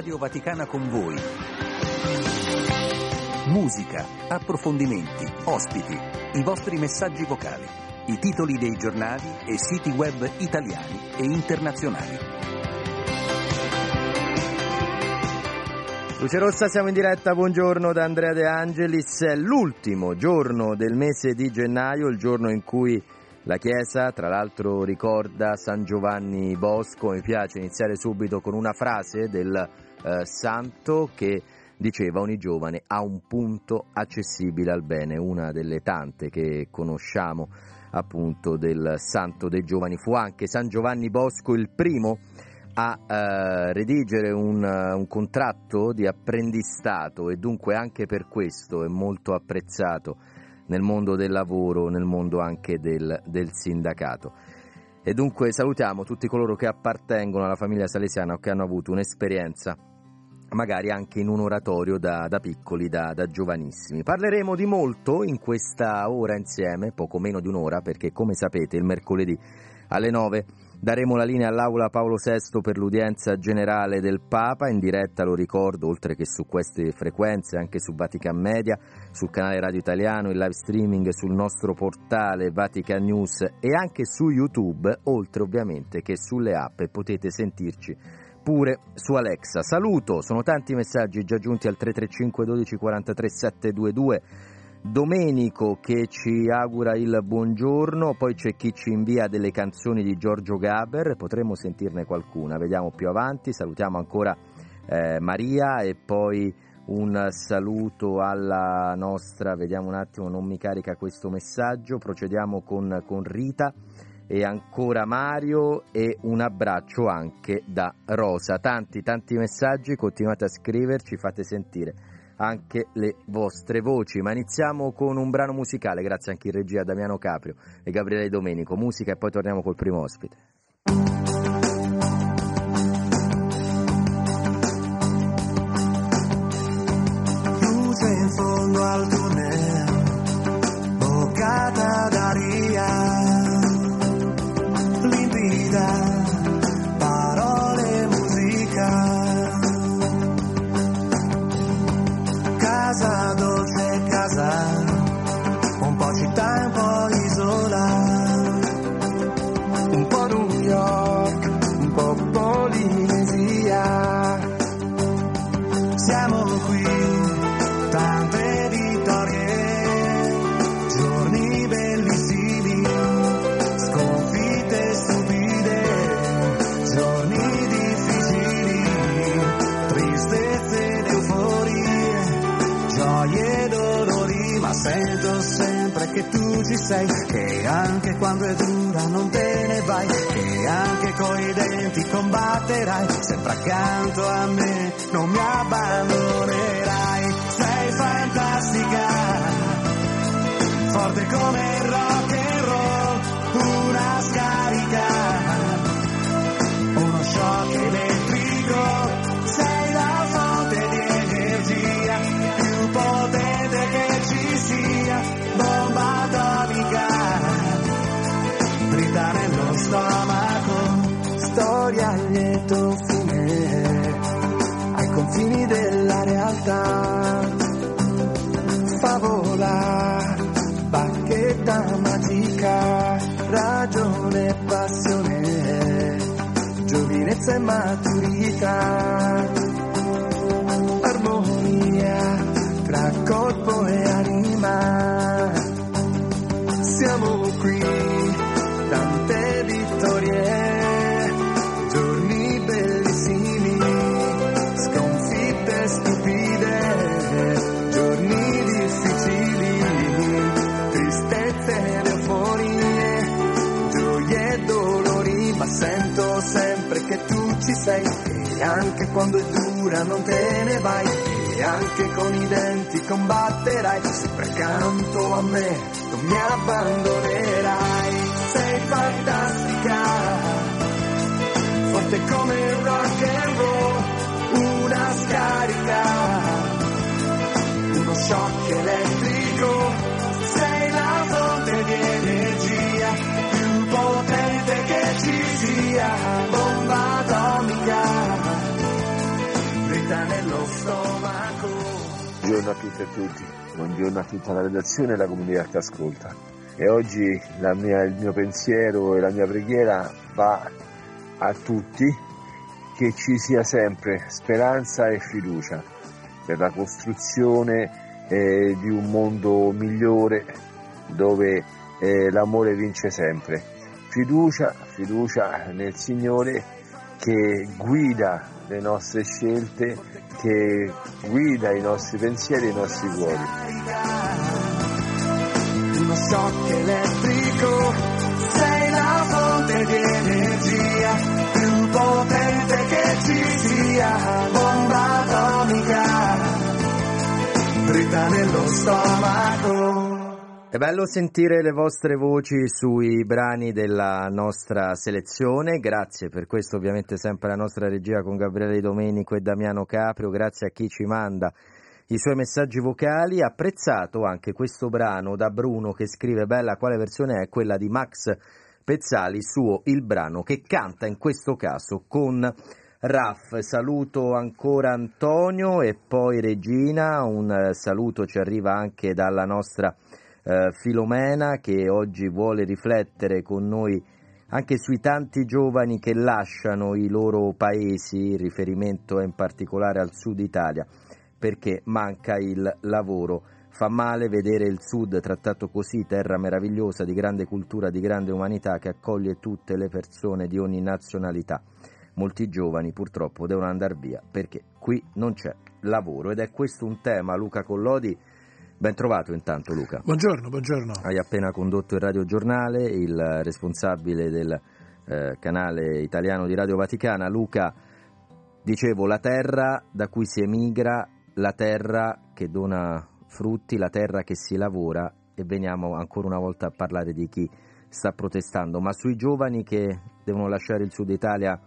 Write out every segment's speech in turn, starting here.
Radio Vaticana con voi. Musica, approfondimenti, ospiti, i vostri messaggi vocali, i titoli dei giornali e siti web italiani e internazionali. Luce Rossa, siamo in diretta, buongiorno da Andrea De Angelis, è l'ultimo giorno del mese di gennaio, il giorno in cui la Chiesa, tra l'altro, ricorda San Giovanni Bosco. Mi piace iniziare subito con una frase del eh, santo che diceva ogni giovane ha un punto accessibile al bene, una delle tante che conosciamo appunto del santo dei giovani. Fu anche San Giovanni Bosco il primo a eh, redigere un, un, contratto di apprendistato e dunque anche per questo è molto apprezzato nel mondo del lavoro, nel mondo anche del, del sindacato. E dunque salutiamo tutti coloro che appartengono alla famiglia salesiana o che hanno avuto un'esperienza magari anche in un oratorio da, da piccoli, da, da, giovanissimi. Parleremo di molto in questa ora insieme, poco meno di un'ora, perché come sapete il mercoledì alle 9 Daremo la linea all'Aula Paolo VI per l'udienza generale del Papa, in diretta lo ricordo, oltre che su queste frequenze, anche su Vatican Media, sul canale Radio Italiano, in live streaming sul nostro portale Vatican News e anche su YouTube, oltre ovviamente che sulle app potete sentirci pure su Alexa. Saluto, sono tanti messaggi già giunti al 335 12 43 722 Domenico che ci augura il buongiorno, poi c'è chi ci invia delle canzoni di Giorgio Gaber, potremmo sentirne qualcuna, vediamo più avanti, salutiamo ancora eh, Maria e poi un saluto alla nostra, vediamo un attimo, non mi carica questo messaggio, procediamo con, con Rita e ancora Mario e un abbraccio anche da Rosa. Tanti, tanti messaggi, continuate a scriverci, fate sentire anche le vostre voci. Ma iniziamo con un brano musicale, grazie anche in regia a Damiano Caprio e Gabriele Domenico. Musica e poi torniamo col primo ospite. Luce in fondo al tunnel, boccata d'aria, sei, che anche quando è dura non te ne vai, che anche coi denti combatterai, sempre accanto a me, non mi abbandonerai, sei fantastica, forte come giovinezza e quando è dura non te ne vai e anche con i denti combatterai sempre accanto a me non mi abbandonerai. Sei fantastica forte come rock and roll una scarica uno shock elettrico buongiorno a tutti e a tutti, buongiorno a tutta la redazione e la comunità che ascolta. E oggi mia, il mio pensiero e la mia preghiera va a tutti che ci sia sempre speranza e fiducia per la costruzione eh, di un mondo migliore dove eh, l'amore vince sempre. Fiducia, fiducia nel Signore che guida le nostre scelte, che guida i nostri pensieri e i nostri cuori. Uno shock elettrico, sei la fonte di energia più potente che ci sia, bomba atomica, dritta nello stomaco. È bello sentire le vostre voci sui brani della nostra selezione, grazie per questo ovviamente sempre la nostra regia con Gabriele Domenico e Damiano Caprio, grazie a chi ci manda i suoi messaggi vocali, apprezzato anche questo brano da Bruno che scrive bella quale versione è? Quella di Max Pezzali, suo il brano che canta in questo caso con Raff. Saluto ancora Antonio e poi Regina, un saluto ci arriva anche dalla nostra eh, Filomena che oggi vuole riflettere con noi anche sui tanti giovani che lasciano i loro paesi, riferimento in particolare al sud Italia, perché manca il lavoro. Fa male vedere il sud trattato così, terra meravigliosa di grande cultura, di grande umanità che accoglie tutte le persone di ogni nazionalità. Molti giovani purtroppo devono andare via perché qui non c'è lavoro ed è questo un tema, Luca Collodi, Ben trovato intanto Luca. Buongiorno, buongiorno. Hai appena condotto il radiogiornale, il responsabile del eh, canale italiano di Radio Vaticana. Luca, dicevo, la terra da cui si emigra, la terra che dona frutti, la terra che si lavora e veniamo ancora una volta a parlare di chi sta protestando, ma sui giovani che devono lasciare il sud Italia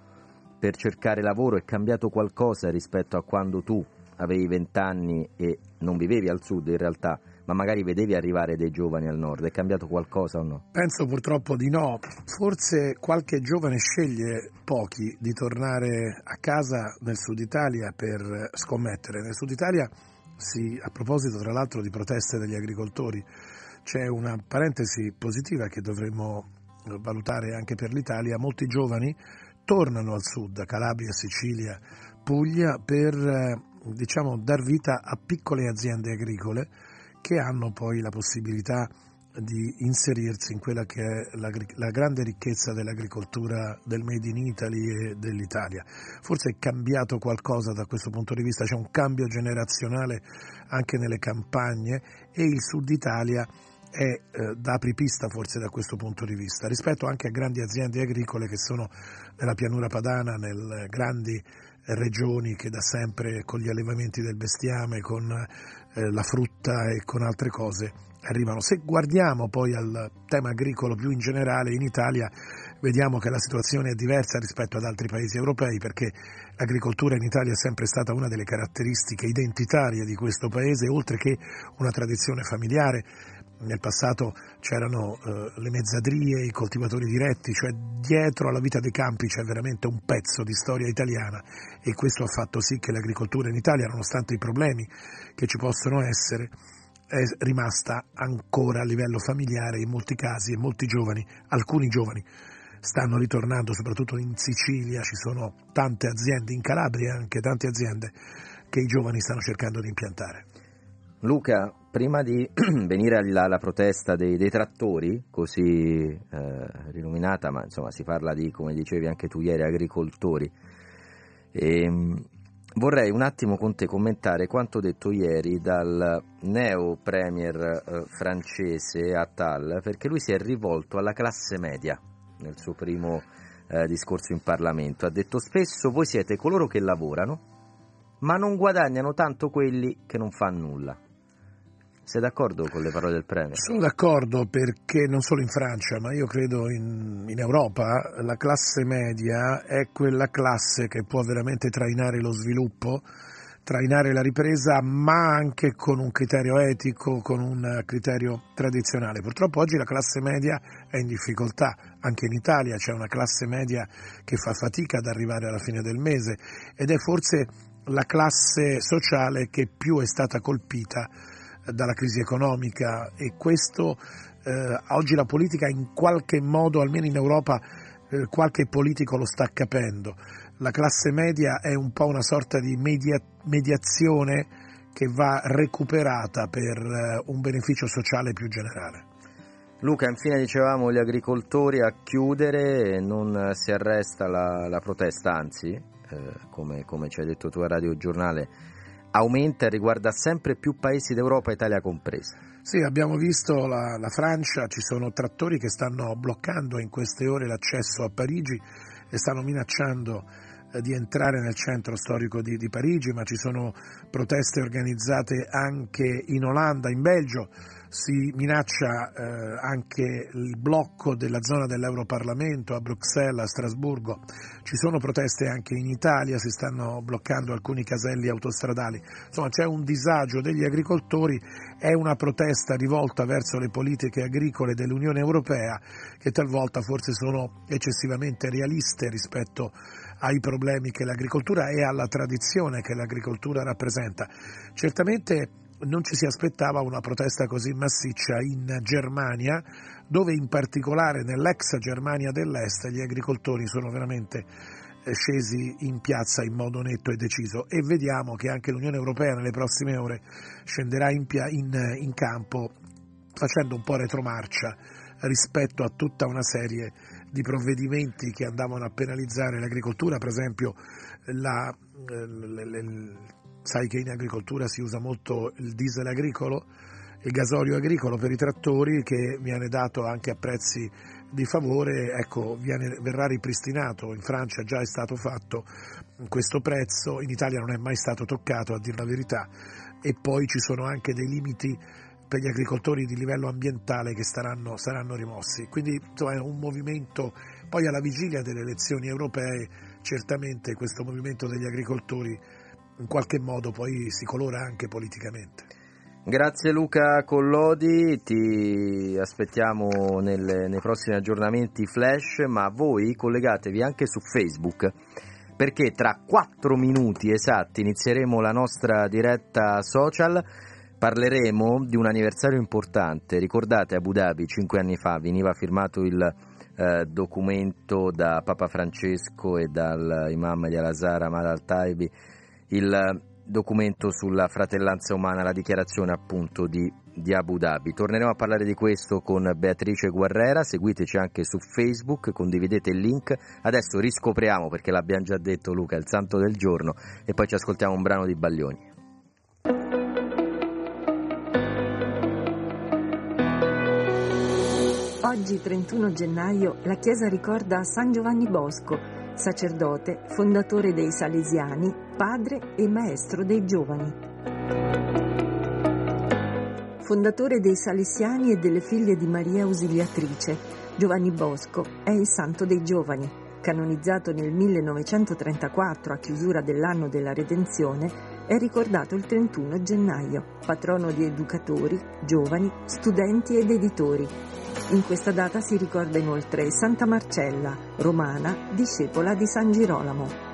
per cercare lavoro è cambiato qualcosa rispetto a quando tu avevi vent'anni e non vivevi al sud in realtà, ma magari vedevi arrivare dei giovani al nord, è cambiato qualcosa o no? Penso purtroppo di no, forse qualche giovane sceglie, pochi, di tornare a casa nel sud Italia per scommettere. Nel sud Italia, sì, a proposito tra l'altro di proteste degli agricoltori, c'è una parentesi positiva che dovremmo valutare anche per l'Italia, molti giovani tornano al sud, Calabria, Sicilia, Puglia, per diciamo, dar vita a piccole aziende agricole che hanno poi la possibilità di inserirsi in quella che è la, la, grande ricchezza dell'agricoltura del Made in Italy e dell'Italia. Forse è cambiato qualcosa da questo punto di vista, c'è un cambio generazionale anche nelle campagne e il Sud Italia è eh, da apripista forse da questo punto di vista, rispetto anche a grandi aziende agricole che sono nella pianura padana, nelle grandi regioni che da sempre con gli allevamenti del bestiame, con eh, la frutta e con altre cose arrivano. Se guardiamo poi al tema agricolo più in generale in Italia, vediamo che la situazione è diversa rispetto ad altri paesi europei perché l'agricoltura in Italia è sempre stata una delle caratteristiche identitarie di questo paese, oltre che una tradizione familiare nel passato c'erano eh, le mezzadrie, i coltivatori diretti, cioè dietro alla vita dei campi c'è veramente un pezzo di storia italiana e questo ha fatto sì che l'agricoltura in Italia, nonostante i problemi che ci possono essere, è rimasta ancora a livello familiare in molti casi e molti giovani, alcuni giovani stanno ritornando soprattutto in Sicilia, ci sono tante aziende, in Calabria anche tante aziende che i giovani stanno cercando di impiantare. Luca, prima di venire alla, alla protesta dei, dei, trattori, così eh, rinominata, ma insomma si parla di, come dicevi anche tu ieri, agricoltori, e, ehm, vorrei un attimo con te commentare quanto detto ieri dal neo premier eh, francese Attal, perché lui si è rivolto alla classe media nel suo primo eh, discorso in Parlamento. Ha detto spesso voi siete coloro che lavorano, ma non guadagnano tanto quelli che non fanno nulla. Sei d'accordo con le parole del Premier? Sono d'accordo perché non solo in Francia, ma io credo in, in, Europa la classe media è quella classe che può veramente trainare lo sviluppo, trainare la ripresa, ma anche con un criterio etico, con un criterio tradizionale. Purtroppo oggi la classe media è in difficoltà, anche in Italia c'è una classe media che fa fatica ad arrivare alla fine del mese ed è forse la classe sociale che più è stata colpita dalla crisi economica e questo eh, oggi la politica in qualche modo, almeno in Europa, eh, qualche politico lo sta capendo. La classe media è un po' una sorta di media, mediazione che va recuperata per eh, un beneficio sociale più generale. Luca, infine dicevamo gli agricoltori a chiudere, non si arresta la, la protesta, anzi, eh, come, come ci hai detto tu a Radio Giornale, aumenta e riguarda sempre più paesi d'Europa, Italia compresa. Sì, abbiamo visto la, la, Francia, ci sono trattori che stanno bloccando in queste ore l'accesso a Parigi e stanno minacciando eh, di entrare nel centro storico di, di Parigi, ma ci sono proteste organizzate anche in Olanda, in Belgio si minaccia eh, anche il blocco della zona dell'Europarlamento a Bruxelles, a Strasburgo, ci sono proteste anche in Italia, si stanno bloccando alcuni caselli autostradali, insomma c'è un disagio degli agricoltori, è una protesta rivolta verso le politiche agricole dell'Unione Europea che talvolta forse sono eccessivamente realiste rispetto ai problemi che l'agricoltura e alla tradizione che l'agricoltura rappresenta. Certamente non ci si aspettava una protesta così massiccia in Germania, dove in particolare nell'ex Germania dell'Est gli agricoltori sono veramente eh, scesi in piazza in modo netto e deciso. E vediamo che anche l'Unione Europea nelle prossime ore scenderà in, in, in campo facendo un po' retromarcia rispetto a tutta una serie di provvedimenti che andavano a penalizzare l'agricoltura, per esempio la, eh, le, le, sai che in agricoltura si usa molto il diesel agricolo, il gasolio agricolo per i trattori che viene dato anche a prezzi di favore, ecco, viene, verrà ripristinato, in Francia già è stato fatto questo prezzo, in Italia non è mai stato toccato a dire la verità. E poi ci sono anche dei limiti per gli agricoltori di livello ambientale che saranno, saranno rimossi. Quindi è un movimento, poi alla vigilia delle elezioni europee certamente questo movimento degli agricoltori in qualche modo poi si colora anche politicamente. Grazie Luca Collodi, ti aspettiamo nel, nei prossimi aggiornamenti flash, ma voi collegatevi anche su Facebook perché tra quattro minuti esatti inizieremo la nostra diretta social. Parleremo di un anniversario importante. Ricordate Abu Dhabi, cinque anni fa, veniva firmato il eh, documento da Papa Francesco e dal imam di Al-Azhar Ahmad al-Taibi il documento sulla fratellanza umana, la dichiarazione appunto di, di, Abu Dhabi. Torneremo a parlare di questo con Beatrice Guerrera, seguiteci anche su Facebook, condividete il link. Adesso riscopriamo, perché l'abbiamo già detto Luca, il santo del giorno e poi ci ascoltiamo un brano di Baglioni. Oggi 31 gennaio la Chiesa ricorda San Giovanni Bosco, sacerdote, fondatore dei Salesiani, padre e maestro dei giovani. Fondatore dei Salesiani e delle figlie di Maria Ausiliatrice, Giovanni Bosco è il santo dei giovani, canonizzato nel 1934 a chiusura dell'anno della Redenzione, è ricordato il 31 gennaio, patrono di educatori, giovani, studenti ed editori, in questa data si ricorda inoltre Santa Marcella, romana, discepola di San Girolamo.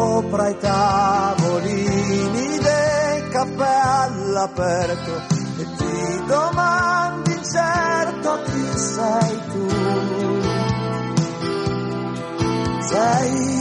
Sopra i tavolini dei caffè all'aperto e ti domandi incerto chi. Sei tu, sei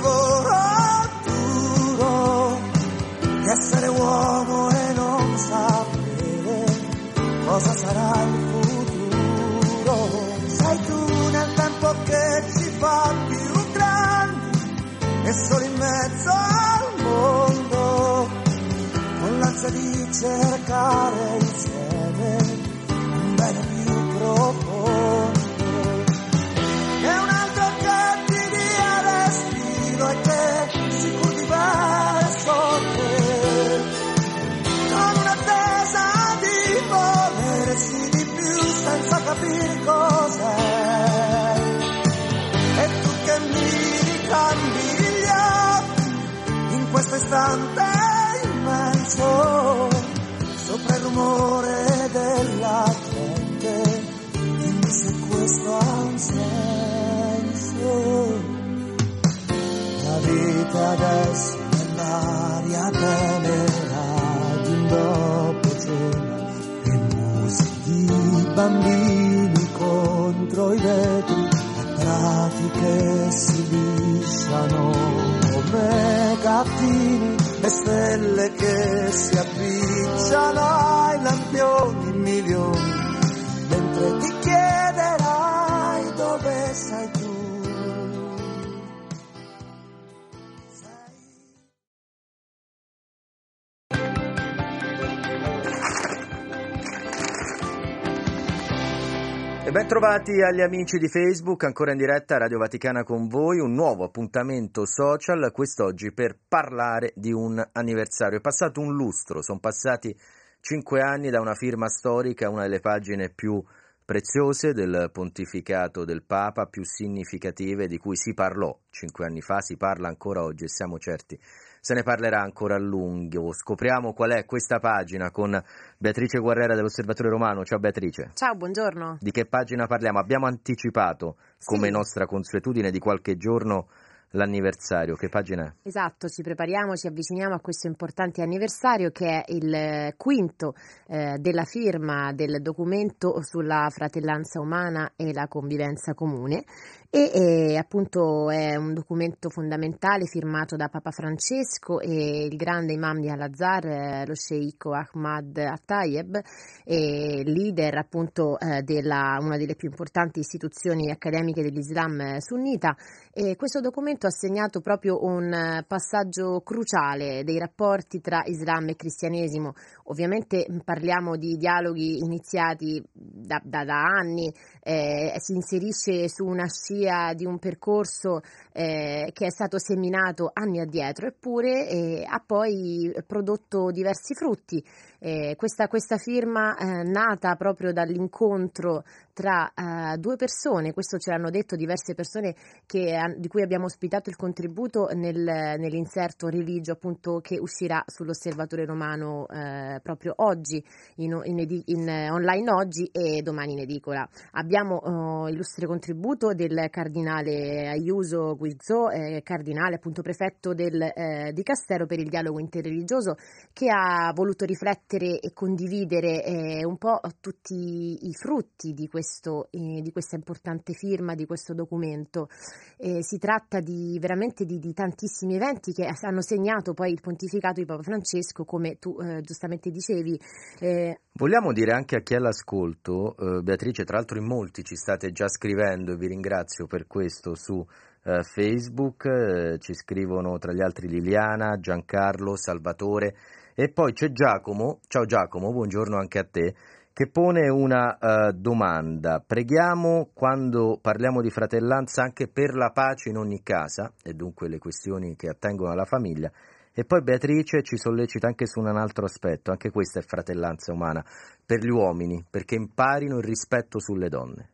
lavoro duro di essere uomo e non sapere cosa sarà il futuro. Sei tu nel tempo che ci fa più grandi e solo in mezzo al mondo con l'ansia di cercare insieme istante immenso, sopra il rumore della gente, dimmi se questo ha un senso. La vita adesso nell'aria tenera di un dopo cena e musiche di bambini contro i vetri, prati che si lisciano come gattini e stelle che si appicciano ai lampioni milioni, mentre ti chiederai E ben trovati agli amici di Facebook, ancora in diretta a Radio Vaticana con voi, un nuovo appuntamento social, quest'oggi per parlare di un anniversario. È passato un lustro, sono passati cinque anni da una firma storica, una delle pagine più preziose del pontificato del Papa, più significative di cui si parlò cinque anni fa, si parla ancora oggi e siamo certi se ne parlerà ancora a lungo. Scopriamo qual è questa pagina con Beatrice Guerrera dell'Osservatore Romano. Ciao Beatrice. Ciao, buongiorno. Di che pagina parliamo? Abbiamo anticipato, come Sì. nostra consuetudine, di qualche giorno l'anniversario. Che pagina è? Esatto, ci prepariamo, ci avviciniamo a questo importante anniversario che è il quinto eh, della firma del documento sulla fratellanza umana e la convivenza comune e eh, appunto è un documento fondamentale firmato da Papa Francesco e il grande imam di Al-Azhar, eh, lo sceicco Ahmad Attayeb, e leader appunto eh, della una delle più importanti istituzioni accademiche dell'Islam eh, sunnita e questo documento ha segnato proprio un eh, passaggio cruciale dei rapporti tra Islam e cristianesimo. Ovviamente mh, parliamo di dialoghi iniziati da, da- da anni, eh, si inserisce su una scia di un percorso eh, che è stato seminato anni addietro, eppure eh, ha poi prodotto diversi frutti. Eh, questa, questa firma eh, nata proprio dall'incontro tra eh, due persone, questo ce l'hanno detto diverse persone che, han- di cui abbiamo ospitato il contributo nel- nell'inserto religio appunto che uscirà sull'osservatore romano eh, proprio oggi, in, in edi- in, eh, online oggi e domani in edicola. Abbiamo eh, illustre contributo del cardinale Aiuso Guizzo, eh, cardinale appunto prefetto del eh, Dicastero per il dialogo interreligioso che ha voluto riflettere e condividere eh, un po' tutti i frutti di, questo, eh, di questa importante firma, di questo documento. Eh, si tratta di, veramente di, di tantissimi eventi che hanno segnato poi il pontificato di Papa Francesco, come tu eh, giustamente dicevi. Eh, Vogliamo dire anche a chi è all'ascolto, eh, Beatrice, tra l'altro in molti ci state già scrivendo e vi ringrazio per questo su Facebook, ci scrivono tra gli altri Liliana, Giancarlo, Salvatore e poi c'è Giacomo, ciao Giacomo, buongiorno anche a te, che pone una eh, domanda. Preghiamo quando parliamo di fratellanza anche per la pace in ogni casa, e dunque le questioni che attengono alla famiglia. E poi Beatrice ci sollecita anche su un altro aspetto, anche questa è fratellanza umana, per gli uomini, perché imparino il rispetto sulle donne.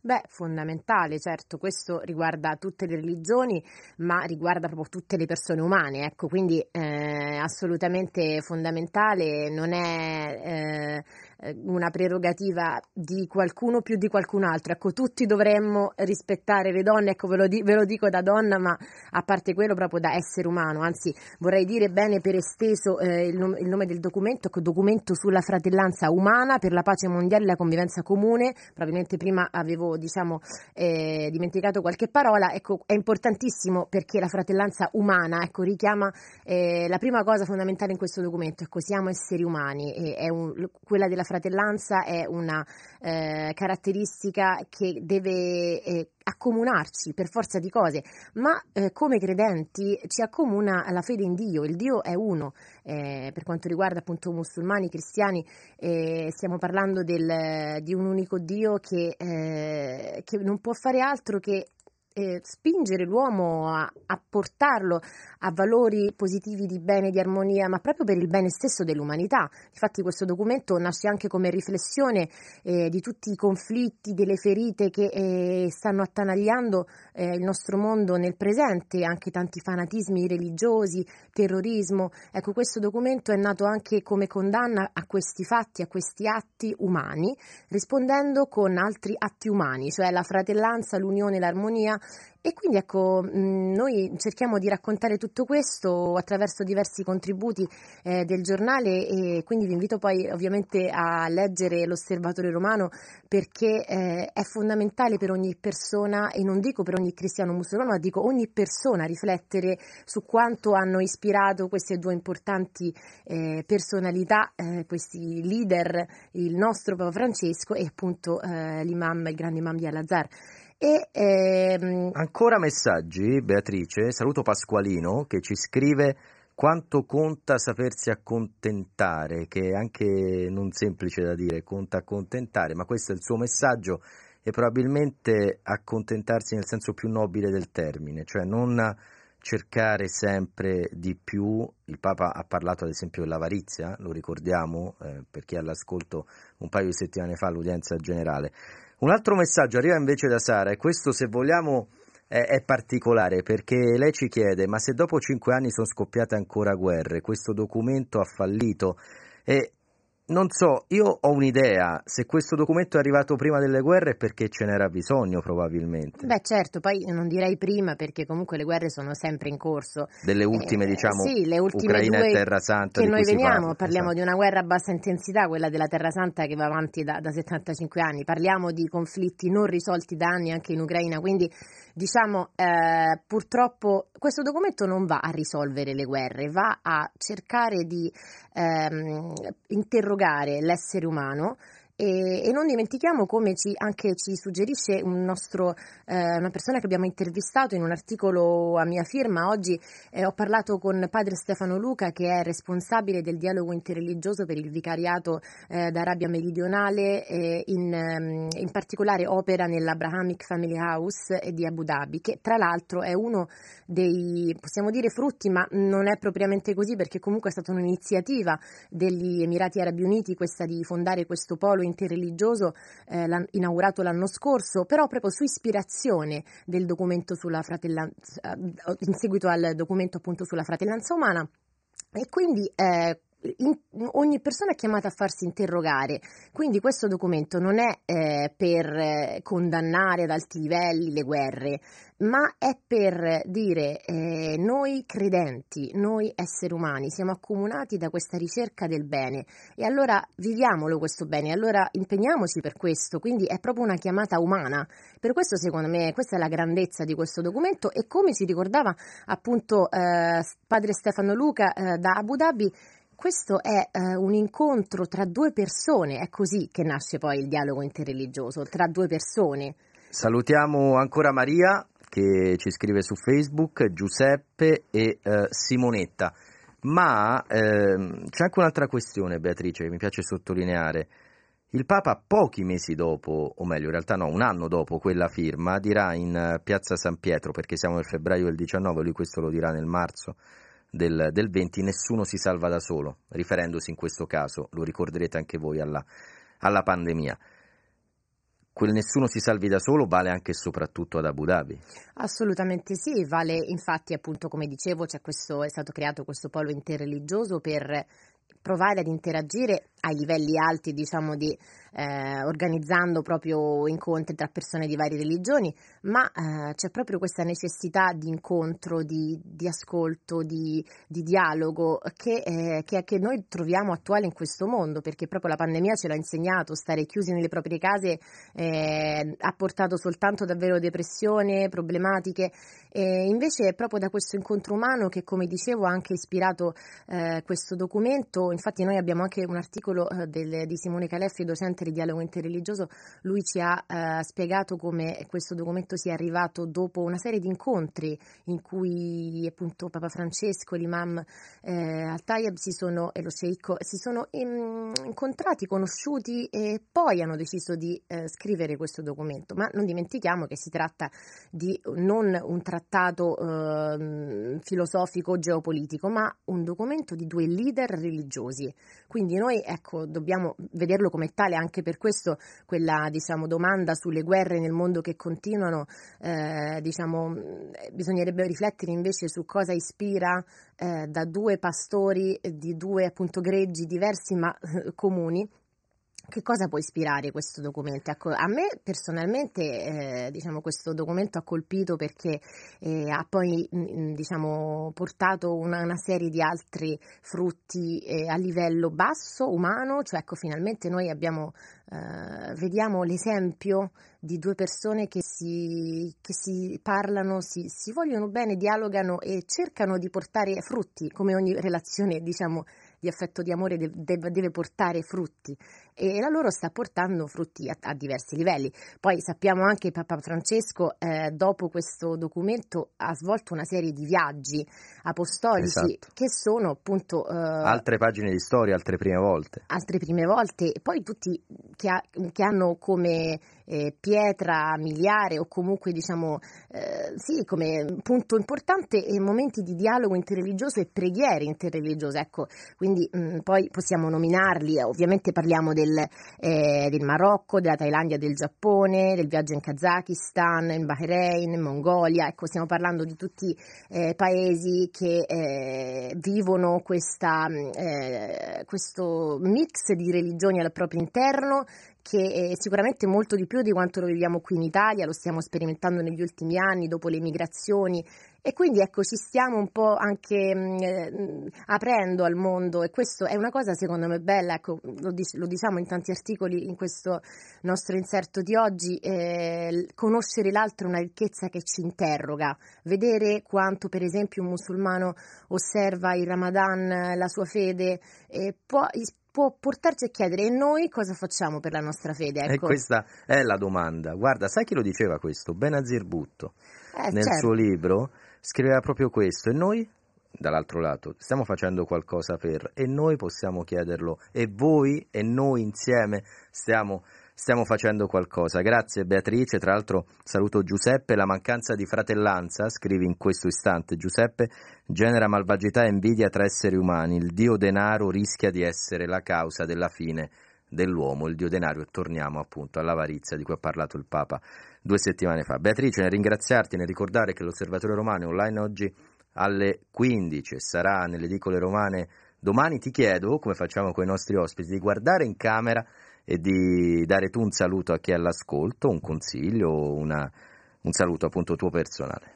Beh, fondamentale, certo, questo riguarda tutte le religioni, ma riguarda proprio tutte le persone umane, ecco, quindi eh, assolutamente fondamentale, non è eh, eh, una prerogativa di qualcuno più di qualcun altro. Ecco, tutti dovremmo rispettare le donne, ecco, ve lo, di, ve lo, dico da donna, ma a parte quello proprio da essere umano, anzi vorrei dire bene per esteso eh, il, nome, il, nome del documento, ecco, documento sulla fratellanza umana per la pace mondiale e la convivenza comune, probabilmente prima avevo diciamo, eh, dimenticato qualche parola, ecco, è importantissimo perché la fratellanza umana ecco, richiama eh, la prima cosa fondamentale in questo documento, ecco, siamo esseri umani, un, quella della fratellanza è una eh, caratteristica che deve eh, accomunarci per forza di cose, ma eh, come credenti ci accomuna la fede in Dio, il Dio è uno. Eh, per quanto riguarda appunto musulmani, cristiani, eh, stiamo parlando del, di un unico Dio che, eh, che non può fare altro che eh, spingere l'uomo a, a, portarlo a valori positivi di bene, di armonia, ma proprio per il bene stesso dell'umanità. Infatti questo documento nasce anche come riflessione eh, di tutti i conflitti, delle ferite che eh, stanno attanagliando eh, il nostro mondo nel presente, anche tanti fanatismi religiosi, terrorismo. Ecco, questo documento è nato anche come condanna a questi fatti, a questi atti umani, rispondendo con altri atti umani, cioè la fratellanza, l'unione, l'armonia e quindi ecco, noi cerchiamo di raccontare tutto questo attraverso diversi contributi eh, del giornale e quindi vi invito poi ovviamente a leggere l'Osservatore Romano perché eh, è fondamentale per ogni persona e non dico per ogni cristiano musulmano, ma dico ogni persona riflettere su quanto hanno ispirato queste due importanti eh, personalità, eh, questi leader, il nostro Papa Francesco e appunto eh, l'imam, il grande imam di Al-Azhar. E, ehm... Ancora messaggi, Beatrice. Saluto Pasqualino che ci scrive quanto conta sapersi accontentare, che è anche non semplice da dire, conta accontentare, ma questo è il suo messaggio e probabilmente accontentarsi nel senso più nobile del termine, cioè non cercare sempre di più. Il Papa ha parlato ad esempio dell'avarizia, lo ricordiamo eh, per chi è all'ascolto un paio di settimane fa all'udienza generale. Un altro messaggio arriva invece da Sara e questo se vogliamo è, è, particolare perché lei ci chiede ma se dopo cinque anni sono scoppiate ancora guerre, questo documento ha fallito? E non so, io ho un'idea, se questo documento è arrivato prima delle guerre è perché ce n'era bisogno probabilmente. Beh certo, poi non direi prima perché comunque le guerre sono sempre in corso. Delle ultime eh, diciamo, sì, le ultime Ucraina e Terra Santa. Che noi veniamo, parla. parliamo esatto. di una guerra a bassa intensità, quella della Terra Santa che va avanti da, da 75 anni, parliamo di conflitti non risolti da anni anche in Ucraina, quindi diciamo, eh, purtroppo questo documento non va a risolvere le guerre, va a cercare di ehm, interrogare l'essere umano e, e, non dimentichiamo come ci, anche ci suggerisce un nostro, eh, una persona che abbiamo intervistato in un articolo a mia firma. Oggi eh, ho parlato con padre Stefano Luca che è responsabile del dialogo interreligioso per il vicariato eh, d'Arabia Meridionale, in, ehm, in, particolare opera nell'Abrahamic Family House di Abu Dhabi, che tra l'altro è uno dei, possiamo dire, frutti, ma non è propriamente così perché comunque è stata un'iniziativa degli Emirati Arabi Uniti questa di fondare questo polo interreligioso eh, inaugurato l'anno scorso, però proprio su ispirazione del documento sulla fratellanza, eh, in seguito al documento appunto sulla fratellanza umana. E quindi eh, in, ogni persona è chiamata a farsi interrogare, quindi questo documento non è eh, per eh, condannare ad alti livelli le guerre, ma è per dire eh, noi credenti, noi esseri umani siamo accomunati da questa ricerca del bene. E allora viviamolo questo bene, allora impegniamoci per questo, quindi è proprio una chiamata umana. Per questo secondo me questa è la grandezza di questo documento. E come ci ricordava appunto eh, padre Stefano Luca eh, da Abu Dhabi, questo è eh, un incontro tra due persone, è così che nasce poi il dialogo interreligioso, tra due persone. Salutiamo ancora Maria che ci scrive su Facebook, Giuseppe e eh, Simonetta. Ma ehm, c'è anche un'altra questione, Beatrice, che mi piace sottolineare. Il Papa pochi mesi dopo, o meglio in realtà no, un anno dopo quella firma, dirà in eh, Piazza San Pietro, perché siamo nel febbraio del 19, lui questo lo dirà nel marzo del, del 20, nessuno si salva da solo, riferendosi in questo caso, lo ricorderete anche voi, alla, alla pandemia quel nessuno si salvi da solo vale anche e soprattutto ad Abu Dhabi. Assolutamente sì, vale infatti appunto come dicevo questo, è stato creato questo polo interreligioso per provare ad interagire ai livelli alti, diciamo, di, eh, organizzando proprio incontri tra persone di varie religioni, ma eh, c'è proprio questa necessità di incontro, di, di ascolto, di, di dialogo che, eh, che, che, noi troviamo attuale in questo mondo, perché proprio la pandemia ce l'ha insegnato, stare chiusi nelle proprie case eh, ha portato soltanto davvero depressione, problematiche, e invece è proprio da questo incontro umano che, come dicevo, ha anche ispirato eh, questo documento, infatti noi abbiamo anche un articolo eh, del, di Simone Caleffi, docente di dialogo interreligioso, lui ci ha eh, spiegato come questo documento sia arrivato dopo una serie di incontri in cui appunto Papa Francesco, l'imam eh, Al-Tayeb si sono, e lo sceicco si sono in, incontrati, conosciuti e poi hanno deciso di eh, scrivere questo documento. Ma non dimentichiamo che si tratta di non un trattato ehm, filosofico geopolitico, ma un documento di due leader religiosi. Quindi noi ecco, dobbiamo vederlo come tale, anche per questo quella diciamo, domanda sulle guerre nel mondo che continuano, eh, diciamo, bisognerebbe riflettere invece su cosa ispira eh, da due pastori di due appunto greggi diversi ma eh, comuni che cosa può ispirare questo documento? Ecco, a me personalmente eh, diciamo, questo documento ha colpito perché eh, ha poi mm, mm, diciamo, portato una, una, serie di altri frutti eh, a livello basso, umano, cioè ecco, finalmente noi abbiamo, eh, vediamo l'esempio di due persone che si, che si parlano, si, si, vogliono bene, dialogano e cercano di portare frutti, come ogni relazione diciamo, di affetto di amore deve, deve portare frutti e la loro sta portando frutti a, a diversi livelli. Poi sappiamo anche che Papa Francesco eh, dopo questo documento ha svolto una serie di viaggi apostolici esatto. che sono appunto... Eh, altre pagine di storia, altre prime volte. Altre prime volte, e poi tutti che, ha, che hanno come eh, pietra miliare o comunque diciamo eh, sì, come punto importante momenti di dialogo interreligioso e preghiere interreligiose. Ecco, quindi mh, mm, poi possiamo nominarli, ovviamente parliamo del, eh, del, Marocco, della Thailandia, del Giappone, del viaggio in Kazakistan, in Bahrain, in Mongolia, ecco stiamo parlando di tutti eh, paesi che eh, vivono questa, mm, eh, questo mix di religioni al proprio interno che è sicuramente molto di più di quanto lo viviamo qui in Italia, lo stiamo sperimentando negli ultimi anni dopo le migrazioni. E quindi ecco ci stiamo un po' anche mm, eh, aprendo al mondo. E questo è una cosa secondo me bella, ecco, lo, dic- lo, diciamo in tanti articoli in questo nostro inserto di oggi, eh, conoscere l'altro è una ricchezza che ci interroga, vedere quanto per esempio un musulmano osserva il Ramadan, la sua fede, eh, può può portarci a chiedere e noi cosa facciamo per la nostra fede? Ecco. E questa è la domanda. Guarda, sai chi lo diceva questo? Benazir Butto. Eh, Nel certo. suo libro scriveva proprio questo. E noi, dall'altro lato, stiamo facendo qualcosa per... E noi possiamo chiederlo. E voi e noi insieme stiamo stiamo facendo qualcosa. Grazie Beatrice, tra l'altro saluto Giuseppe, la mancanza di fratellanza, scrivi in questo istante Giuseppe, genera malvagità e invidia tra esseri umani, il dio denaro rischia di essere la causa della fine dell'uomo, il dio denaro, e torniamo appunto all'avarizia di cui ha parlato il Papa due settimane fa. Beatrice, nel ringraziarti, nel ricordare che l'Osservatorio Romano è online oggi alle 15 e sarà nelle edicole romane domani, ti chiedo, come facciamo con i nostri ospiti, di guardare in camera e di dare tu un saluto a chi è all'ascolto, un consiglio, una, un saluto appunto tuo personale.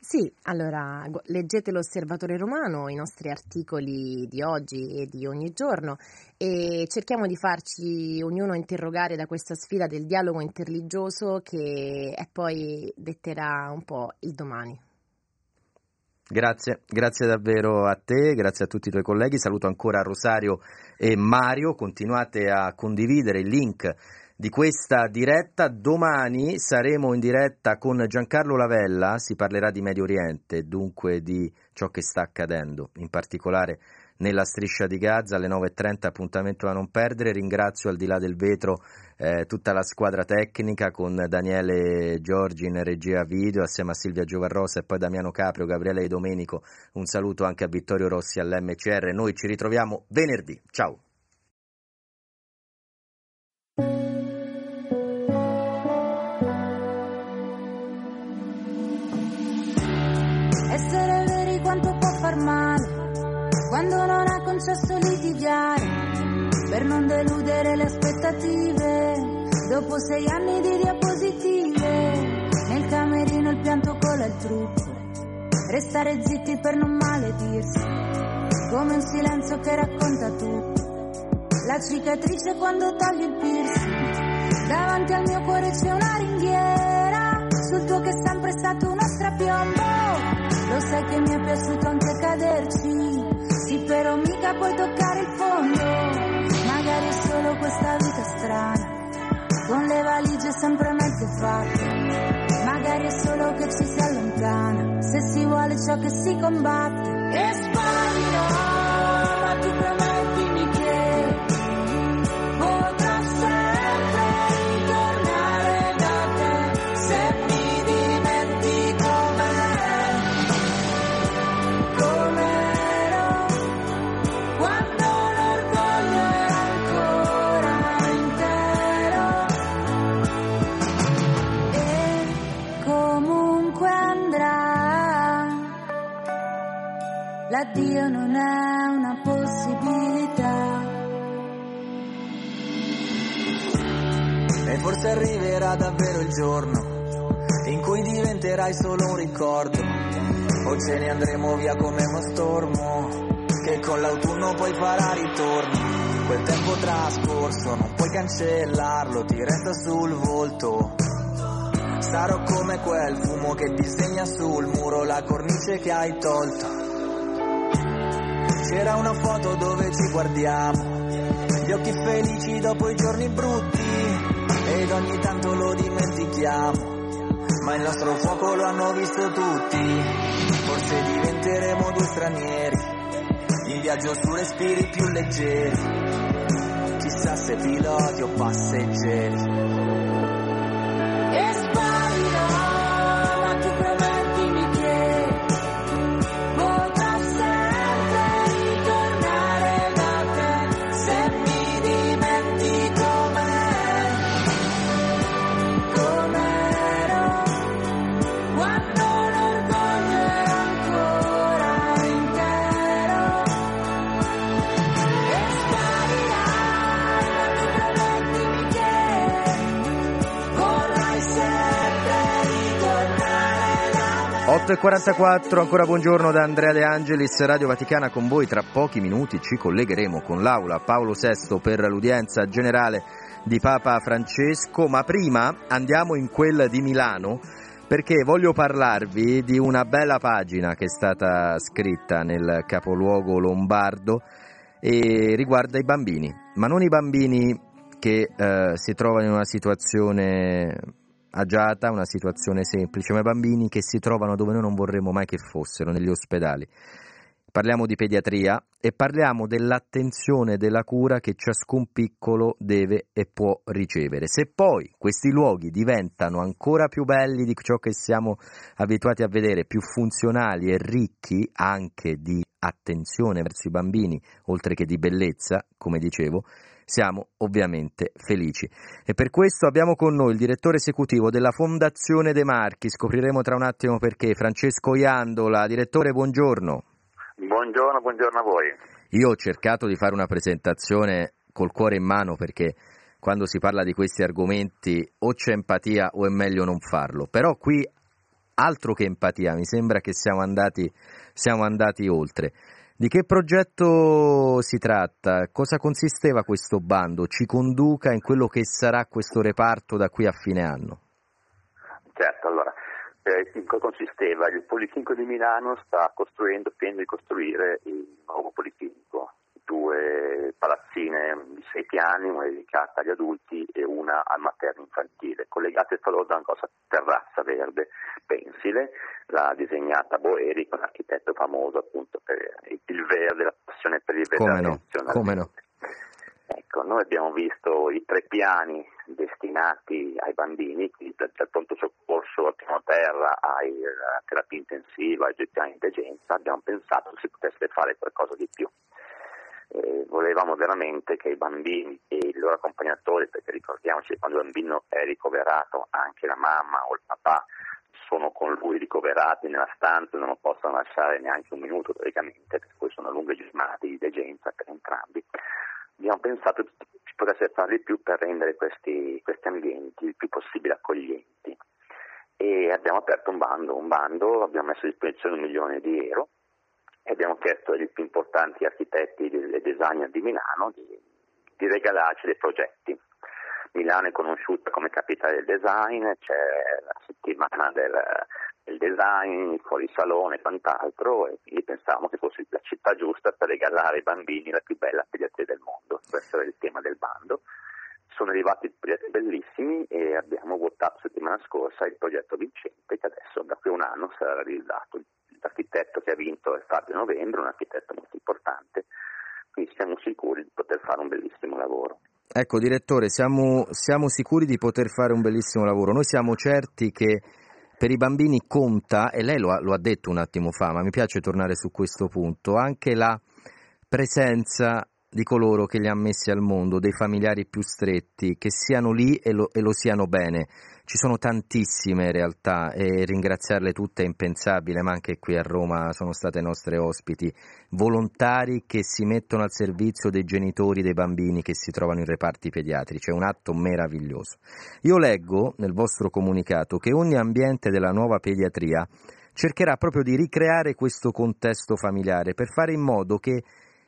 Sì, allora leggete l'Osservatore Romano, i nostri articoli di oggi e di ogni giorno e cerchiamo di farci ognuno interrogare da questa sfida del dialogo interreligioso che è poi detterà un po' il domani. Grazie, grazie davvero a te, grazie a tutti i tuoi colleghi, saluto ancora Rosario e Mario, continuate a condividere il link di questa diretta. Domani saremo in diretta con Giancarlo Lavella, si parlerà di Medio Oriente, dunque di ciò che sta accadendo, in particolare nella striscia di Gaza alle 9.30 appuntamento da non perdere. Ringrazio al di là del vetro eh, tutta la squadra tecnica con Daniele Giorgi in regia video assieme a Silvia Giovarrosa e poi Damiano Caprio, Gabriele e Domenico. Un saluto anche a Vittorio Rossi all'MCR. Noi ci ritroviamo venerdì. Ciao. Concesso litigare per non deludere le aspettative. Dopo sei anni di diapositive, nel camerino il pianto cola il trucco. Restare zitti per non maledirsi, come un silenzio che racconta tutto. La cicatrice quando togli il piercing, davanti al mio cuore c'è una ringhiera, sul tuo che è sempre stato uno strapiombo. Lo sai che mi è piaciuto anche caderci, sì però mica puoi toccare il fondo, magari è solo questa vita strana, con le valigie sempre mezzo fatte, magari è solo che ci si allontana, se si vuole ciò che si combatte. E sparirò, forse arriverà davvero il giorno in cui diventerai solo un ricordo. O ce ne andremo via come uno stormo, che con l'autunno poi farà ritorno. Quel tempo trascorso non puoi cancellarlo, ti resta sul volto. Sarò come quel fumo che disegna sul muro la cornice che hai tolto. C'era una foto dove ci guardiamo, gli occhi felici dopo i giorni brutti ed ogni tanto lo dimentichiamo. Ma il nostro fuoco lo hanno visto tutti, forse diventeremo due stranieri, in viaggio su respiri più leggeri, chissà se piloti o passeggeri. 8.44, ancora buongiorno da Andrea De Angelis, Radio Vaticana con voi. Tra pochi minuti ci collegheremo con l'aula Paolo VI per l'udienza generale di Papa Francesco, ma prima andiamo in quella di Milano perché voglio parlarvi di una bella pagina che è stata scritta nel capoluogo lombardo e riguarda i bambini, ma non i bambini che eh, si trovano in una situazione agiata, una situazione semplice, ma bambini che si trovano dove noi non vorremmo mai che fossero, negli ospedali. Parliamo di pediatria e parliamo dell'attenzione e della cura che ciascun piccolo deve e può ricevere. Se poi questi luoghi diventano ancora più belli di ciò che siamo abituati a vedere, più funzionali e ricchi anche di attenzione verso i bambini, oltre che di bellezza, come dicevo, siamo ovviamente felici. E per questo abbiamo con noi il direttore esecutivo della Fondazione De Marchi, scopriremo tra un attimo perché, Francesco Iandola. Direttore, buongiorno. Buongiorno, buongiorno a voi. Io ho cercato di fare una presentazione col cuore in mano perché quando si parla di questi argomenti o c'è empatia o è meglio non farlo, però qui altro che empatia, mi sembra che siamo andati, siamo andati oltre. Di che progetto si tratta? Cosa consisteva questo bando? Ci conduca in quello che sarà questo reparto da qui a fine anno? Certo, allora, eh, in cosa consisteva? Il Policlinico di Milano sta costruendo, pensa di costruire il nuovo Policlinico, due palazzine di sei piani, una dedicata agli adulti e una al materno infantile, collegate tra loro da una cosa terrazza verde pensile, l'ha disegnata Boeri, un architetto famoso appunto per il verde, la passione per il verde. Come no, come no. Ecco, noi abbiamo visto i tre piani destinati ai bambini, quindi dal, dal pronto soccorso al piano terra alla terapia intensiva, ai due piani di degenza, abbiamo pensato che si potesse fare qualcosa di più. Eh, volevamo veramente che i bambini e i loro accompagnatori, perché ricordiamoci quando il bambino è ricoverato anche la mamma o il papà sono con lui ricoverati nella stanza, non lo possono lasciare neanche un minuto praticamente, perché poi sono lunghe giornate di degenza per entrambi. Abbiamo pensato che ci potesse fare di più per rendere questi, questi ambienti il più possibile accoglienti e abbiamo aperto un bando, un bando, abbiamo messo a disposizione un milione di euro e abbiamo chiesto ai più importanti architetti e designer di Milano di, di regalarci dei progetti. Milano è conosciuta come capitale del design, c'è la settimana del, del design, fuori salone e quant'altro e quindi pensavamo che fosse la città giusta per regalare ai bambini la più bella pediatria del mondo, questo era il tema del bando. Sono arrivati progetti bellissimi e abbiamo votato settimana scorsa il progetto vincente che adesso da qui a un anno sarà realizzato. L'architetto che ha vinto è Fabio Novembro, un architetto molto importante, quindi siamo sicuri di poter fare un bellissimo lavoro. Ecco, direttore, siamo, siamo, sicuri di poter fare un bellissimo lavoro. Noi siamo certi che per i bambini conta, e lei lo ha, lo ha detto un attimo fa, ma mi piace tornare su questo punto, anche la presenza di coloro che li ha messi al mondo, dei familiari più stretti, che siano lì e lo, e lo siano bene. Ci sono tantissime realtà e ringraziarle tutte è impensabile, ma anche qui a Roma sono state nostre ospiti, volontari che si mettono al servizio dei genitori dei bambini che si trovano in reparti pediatrici, è un atto meraviglioso. Io leggo nel vostro comunicato che ogni ambiente della nuova pediatria cercherà proprio di ricreare questo contesto familiare per fare in modo che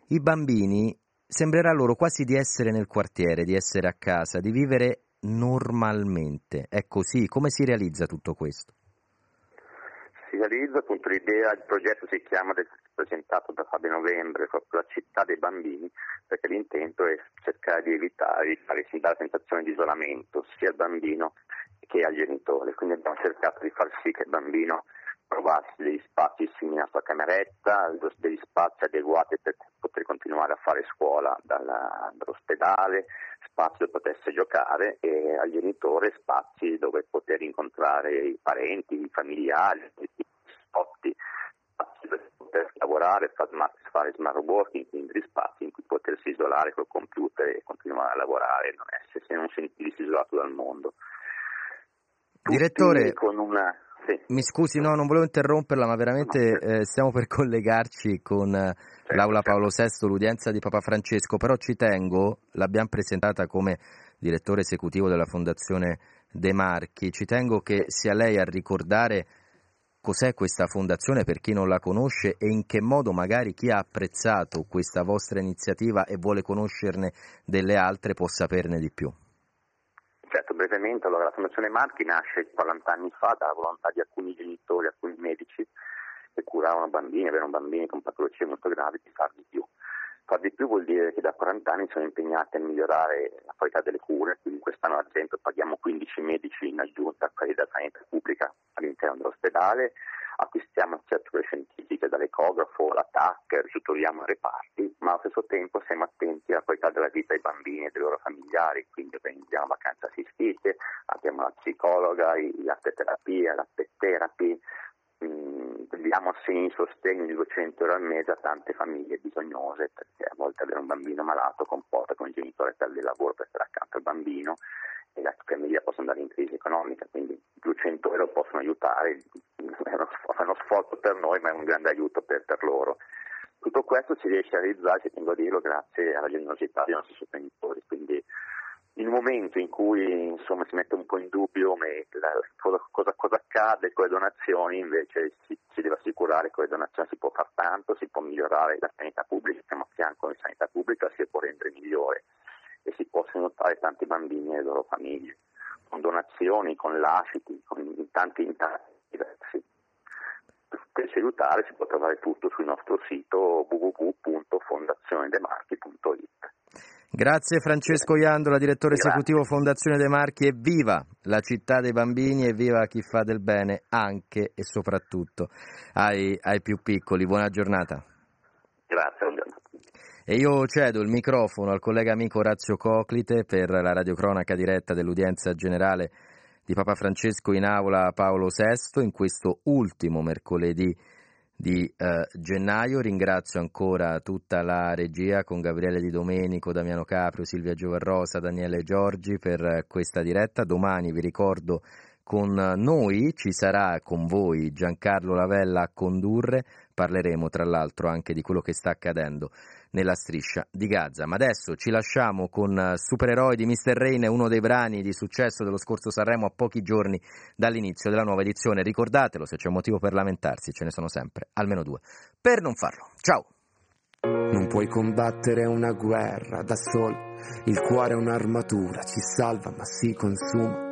i bambini sembrerà loro quasi di essere nel quartiere, di essere a casa, di vivere normalmente. È così? Come si realizza tutto questo? Si realizza appunto l'idea, il progetto si chiama, presentato da Fabio Novembre, proprio la città dei bambini, perché l'intento è cercare di evitare di fare dare sensazione di isolamento sia al bambino che al genitore. Quindi abbiamo cercato di far sì che il bambino trovarsi degli spazi simili alla sua cameretta, degli spazi adeguati per poter continuare a fare scuola dalla, dall'ospedale, spazi dove potesse giocare e al genitore spazi dove poter incontrare i parenti, i familiari, i spotti, spazi dove poter lavorare, fare smart working, quindi spazi in cui potersi isolare col computer e continuare a lavorare e non, essere, non sentirsi isolato dal mondo. Tutti Direttore, con una sì. Mi scusi, no, non volevo interromperla, ma veramente eh, stiamo per collegarci con eh, certo, l'Aula Paolo VI, l'udienza di Papa Francesco, però ci tengo, l'abbiamo presentata come direttore esecutivo della Fondazione De Marchi, ci tengo che sia lei a ricordare cos'è questa fondazione per chi non la conosce e in che modo magari chi ha apprezzato questa vostra iniziativa e vuole conoscerne delle altre può saperne di più. Certo, brevemente, allora, la Fondazione Marchi nasce 40 anni fa dalla volontà di alcuni genitori, alcuni medici che curavano bambini, avevano bambini con patologie molto gravi, di far di più. Far di più vuol dire che da 40 anni sono impegnati a migliorare la qualità delle cure, quindi quest'anno ad esempio paghiamo 15 medici in aggiunta a quelli della sanità pubblica all'interno dell'ospedale, acquistiamo attrezzature scientifiche dall'ecografo, la TAC, ristrutturiamo i reparti, ma allo stesso tempo siamo attenti alla qualità della vita dei bambini e dei loro familiari, quindi organizziamo vacanze assistite, abbiamo la psicologa, l'arte terapia, la pet therapy, mm, diamo assegni sostegno di 200 euro al mese a tante famiglie bisognose, perché a volte avere un bambino malato comporta con il genitore perde il lavoro per stare accanto al bambino e la famiglia può andare in crisi economica, quindi 200 euro possono aiutare, è uno, è uno sforzo per noi ma è un grande aiuto per, per loro. Tutto questo si riesce a realizzare, ci tengo a dirlo, grazie alla generosità dei nostri sostenitori, quindi in un momento in cui insomma, si mette un po' in dubbio la, cosa, cosa, cosa, accade con le donazioni, invece si, si, deve assicurare che con le donazioni si può fare tanto, si può migliorare la sanità pubblica, siamo a fianco della sanità pubblica, si può rendere migliore e si possono aiutare tanti bambini e le loro famiglie, con donazioni, con lasciti, con tanti incarichi diversi. Per aiutare si può trovare tutto sul nostro sito www.fondazionedemarchi.it. Grazie Francesco Iandola, direttore Grazie. esecutivo Fondazione De Marchi e viva la città dei bambini e viva chi fa del bene anche e soprattutto ai, ai più piccoli. Buona giornata. E io cedo il microfono al collega amico Orazio Coclite per la radiocronaca diretta dell'udienza generale di Papa Francesco in aula Paolo VI in questo ultimo mercoledì di eh, gennaio. Ringrazio ancora tutta la regia con Gabriele Di Domenico, Damiano Caprio, Silvia Giovarrosa, Daniele Giorgi per questa diretta. Domani vi ricordo con noi, ci sarà con voi Giancarlo Lavella a condurre, parleremo tra l'altro anche di quello che sta accadendo nella striscia di Gaza. Ma adesso ci lasciamo con Supereroi di Mr. Rain, uno dei brani di successo dello scorso Sanremo a pochi giorni dall'inizio della nuova edizione. Ricordatelo, se c'è un motivo per lamentarsi, ce ne sono sempre, almeno due. Per non farlo. Ciao! Non puoi combattere una guerra da solo, il cuore è un'armatura, ci salva ma si consuma.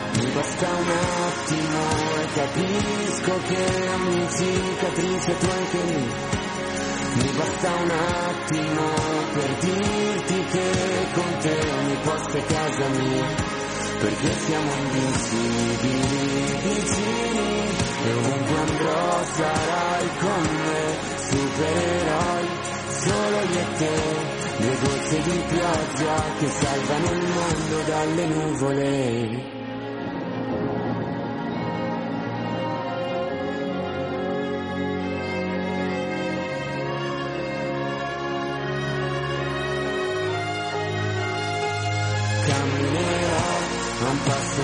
basta un attimo e capisco che ogni cicatrice tu anche lì. Mi basta un attimo per dirti che con te ogni posto è casa mia. Perché siamo invincibili vicini e ovunque andrò sarai con me, supereroi, solo io e te. Le gocce di pioggia che salvano il mondo dalle nuvole.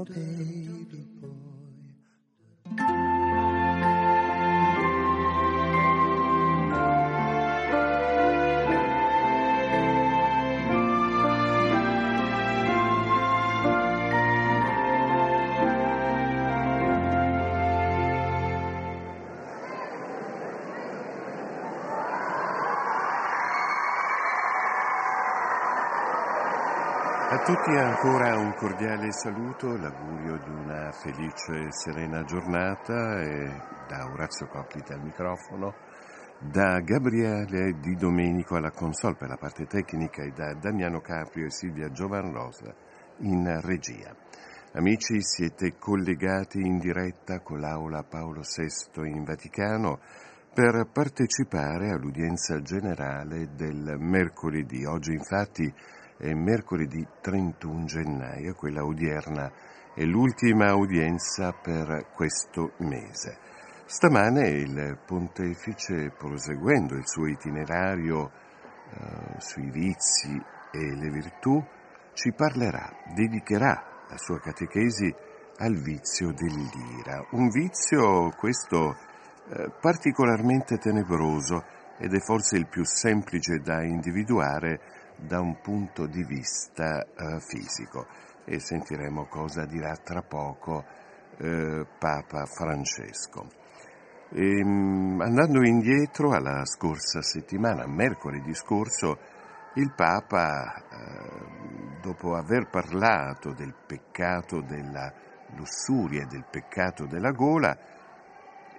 obey. Tutti ancora un cordiale saluto, l'augurio di una felice e serena giornata e da Orazio Cocchita al microfono, da Gabriele Di Domenico alla console per la parte tecnica e da Damiano Caprio e Silvia Giovanrosa in regia. Amici, siete collegati in diretta con l'Aula Paolo VI in Vaticano per partecipare all'udienza generale del mercoledì. Oggi infatti è mercoledì 31 gennaio, quella odierna è l'ultima udienza per questo mese. Stamane il pontefice, proseguendo il suo itinerario eh, sui vizi e le virtù, ci parlerà, dedicherà la sua catechesi al vizio dell'ira. Un vizio, questo, eh, particolarmente tenebroso ed è forse il più semplice da individuare da un punto di vista eh, fisico e sentiremo cosa dirà tra poco eh, Papa Francesco. E, ehm, andando indietro alla scorsa settimana, mercoledì scorso, il Papa, eh, dopo aver parlato del peccato della lussuria e del peccato della gola,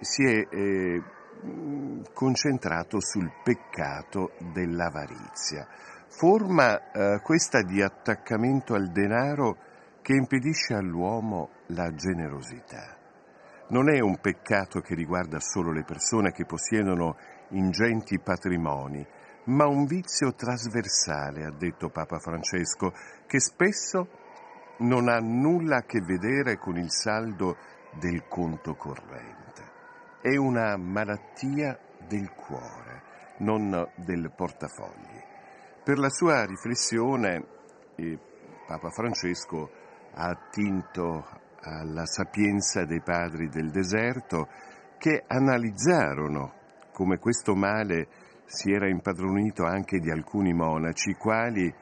si è eh, concentrato sul peccato dell'avarizia forma eh, questa di attaccamento al denaro che impedisce all'uomo la generosità. Non è un peccato che riguarda solo le persone che possiedono ingenti patrimoni, ma un vizio trasversale, ha detto Papa Francesco, che spesso non ha nulla a che vedere con il saldo del conto corrente. È una malattia del cuore, non del portafogli. Per la sua riflessione Papa Francesco ha attinto alla sapienza dei padri del deserto che analizzarono come questo male si era impadronito anche di alcuni monaci, quali,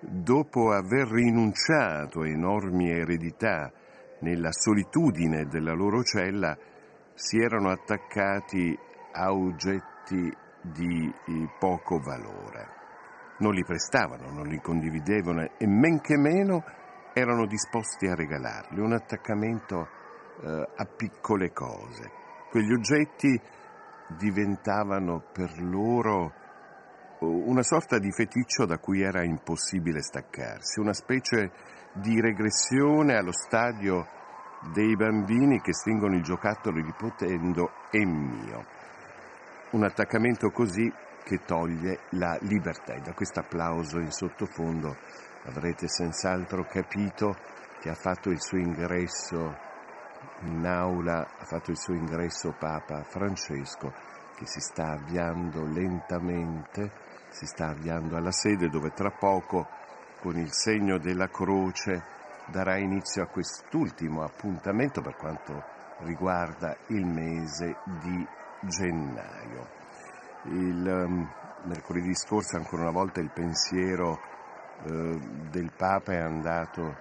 dopo aver rinunciato a enormi eredità nella solitudine della loro cella, si erano attaccati a oggetti di poco valore non li prestavano, non li condividevano e men che meno erano disposti a regalarli, un attaccamento eh, a piccole cose. Quegli oggetti diventavano per loro una sorta di feticcio da cui era impossibile staccarsi, una specie di regressione allo stadio dei bambini che stringono il giocattolo ripetendo è mio. Un attaccamento così che toglie la libertà. E da questo applauso in sottofondo avrete senz'altro capito che ha fatto il suo ingresso in aula, ha fatto il suo ingresso Papa Francesco, che si sta avviando lentamente, si sta avviando alla sede dove tra poco con il segno della croce darà inizio a quest'ultimo appuntamento per quanto riguarda il mese di gennaio. Il um, mercoledì scorso ancora una volta il pensiero uh, del Papa è andato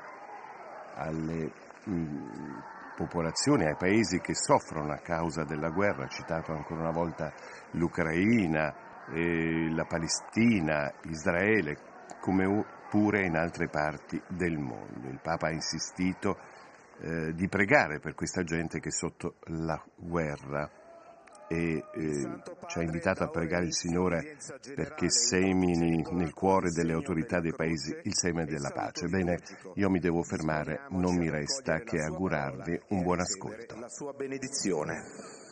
alle um, popolazioni, ai paesi che soffrono a causa della guerra, ha citato ancora una volta l'Ucraina, eh, la Palestina, Israele, come pure in altre parti del mondo. Il Papa ha insistito eh, di pregare per questa gente che è sotto la guerra e ci ha invitato a pregare il Signore perché semini nel cuore delle autorità dei paesi il seme della pace. Bene, io mi devo fermare, non mi resta che augurarvi un buon ascolto. La sua benedizione.